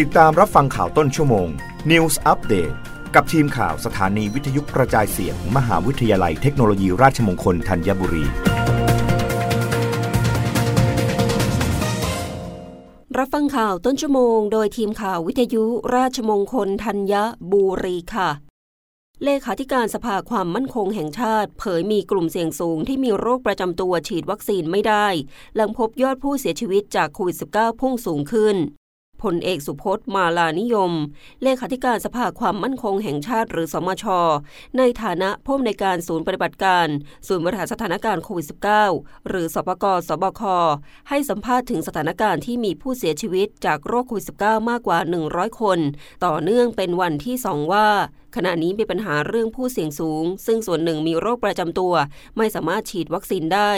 ติดตามรับฟังข่าวต้นชั่วโมง News Update กับทีมข่าวสถานีวิทยุกระจายเสียงมหาวิทยาลัยเทคโนโลยีราชมงคลธัญบุรี รับฟังข่าวต้นชั่วโมง โดยทีมข่าววิทยุราชมงคลธัญบุรีค่ะ เลขาธิการสภาความมั่นคงแห่งชาติ เผยมีกลุ่มเสี่ยงสูงที่มีโรคประจำตัวฉีดวัคซีนไม่ได้ หลังพบยอดผู้เสียชีวิตจากโควิด -19 พุ่งสูงขึ้น พลเอกสุพจน์มาลานิยม เลขาธิการสภาความมั่นคงแห่งชาติหรือสมช ในฐานะผู้อำนวยการศูนย์ปฏิบัติการ ศูนย์บริหารสถานการณ์โควิด -19 หรือสปกสบค ให้สัมภาษณ์ถึงสถานการณ์ที่มีผู้เสียชีวิตจากโรคโควิด -19 มากกว่า 100 คน ต่อเนื่องเป็นวันที่ 2 ว่า ขณะนี้มีปัญหาเรื่องผู้เสี่ยงสูง ซึ่งส่วนหนึ่งมีโรคประจำตัว ไม่สามารถฉีดวัคซีนได้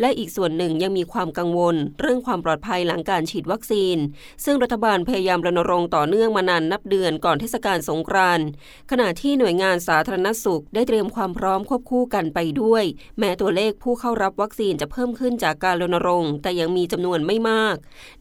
และอีกส่วนหนึ่งยังมีความกังวล เรื่องความปลอดภัยหลังการฉีดวัคซีน ซึ่งรัฐบาลพยายามรณรงค์ต่อเนื่องมานานนับเดือนก่อนเทศกาลสงกรานต์ขณะที่หน่วยงานสาธารณสุข ได้เตรียมความพร้อมควบคู่กันไปด้วย แม้ตัวเลขผู้เข้ารับวัคซีนจะเพิ่มขึ้นจากการรณรงค์แต่ยังมีจำนวนไม่มาก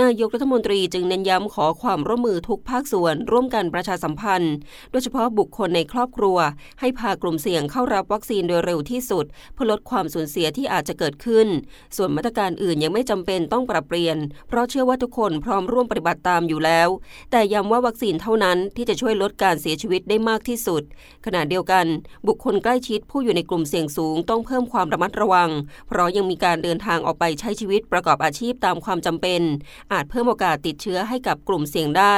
นายกรัฐมนตรีจึงเน้นย้ำขอความร่วมมือทุกภาคส่วน ร่วมกันประชาสัมพันธ์ โดยเฉพาะบุคคลในครอบครัว ให้พากลุ่มเสี่ยงเข้ารับวัคซีนโดยเร็วที่สุด เพื่อลดความสูญเสียที่อาจจะเกิดขึ้น ส่วนมาตรการอื่นยังไม่จำเป็นต้องปรับเปลี่ยน เพราะเชื่อว่าทุกคนพร้อมร่วมปฏิบัติตามอยู่แล้ว แต่ย้ำว่าวัคซีนเท่านั้นที่จะช่วยลดการเสียชีวิตได้มากที่สุด ขณะเดียวกัน บุคคลใกล้ชิดผู้อยู่ในกลุ่มเสี่ยงสูงต้องเพิ่มความระมัดระวัง เพราะยังมีการเดินทางออกไปใช้ชีวิตประกอบอาชีพตามความจำเป็น อาจเพิ่มโอกาสติดเชื้อให้กับกลุ่มเสี่ยงได้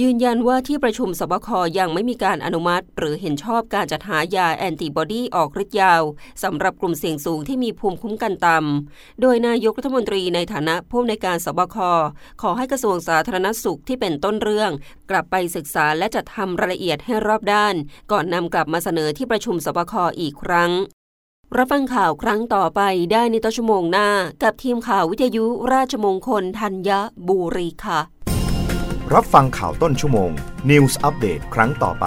ยืนยันว่าที่ประชุมสบคยังไม่มีการอนุมัติหรือเห็นชอบการจัดหายาแอนติบอดีออกฤทธิ์ยาวสำหรับกลุ่มเสี่ยงสูงที่มีภูมิคุ้มกันต่ำ โดยนายกรัฐมนตรีในฐานะผู้ในการสบคขอให้กระทรวงสาธารณสุขที่เป็นต้นเรื่อง กลับไปศึกษาและจัดทำรายละเอียดให้รอบด้าน ก่อนนำกลับมาเสนอที่ประชุมสบคอีกครั้งรับฟังข่าวครั้งต่อไปได้ในต้นชั่วโมงหน้า กับทีมข่าววิทยุราชมงคลธัญบุรีค่ะ รับฟังข่าวต้นชั่วโมง News อัปเดตครั้งต่อไป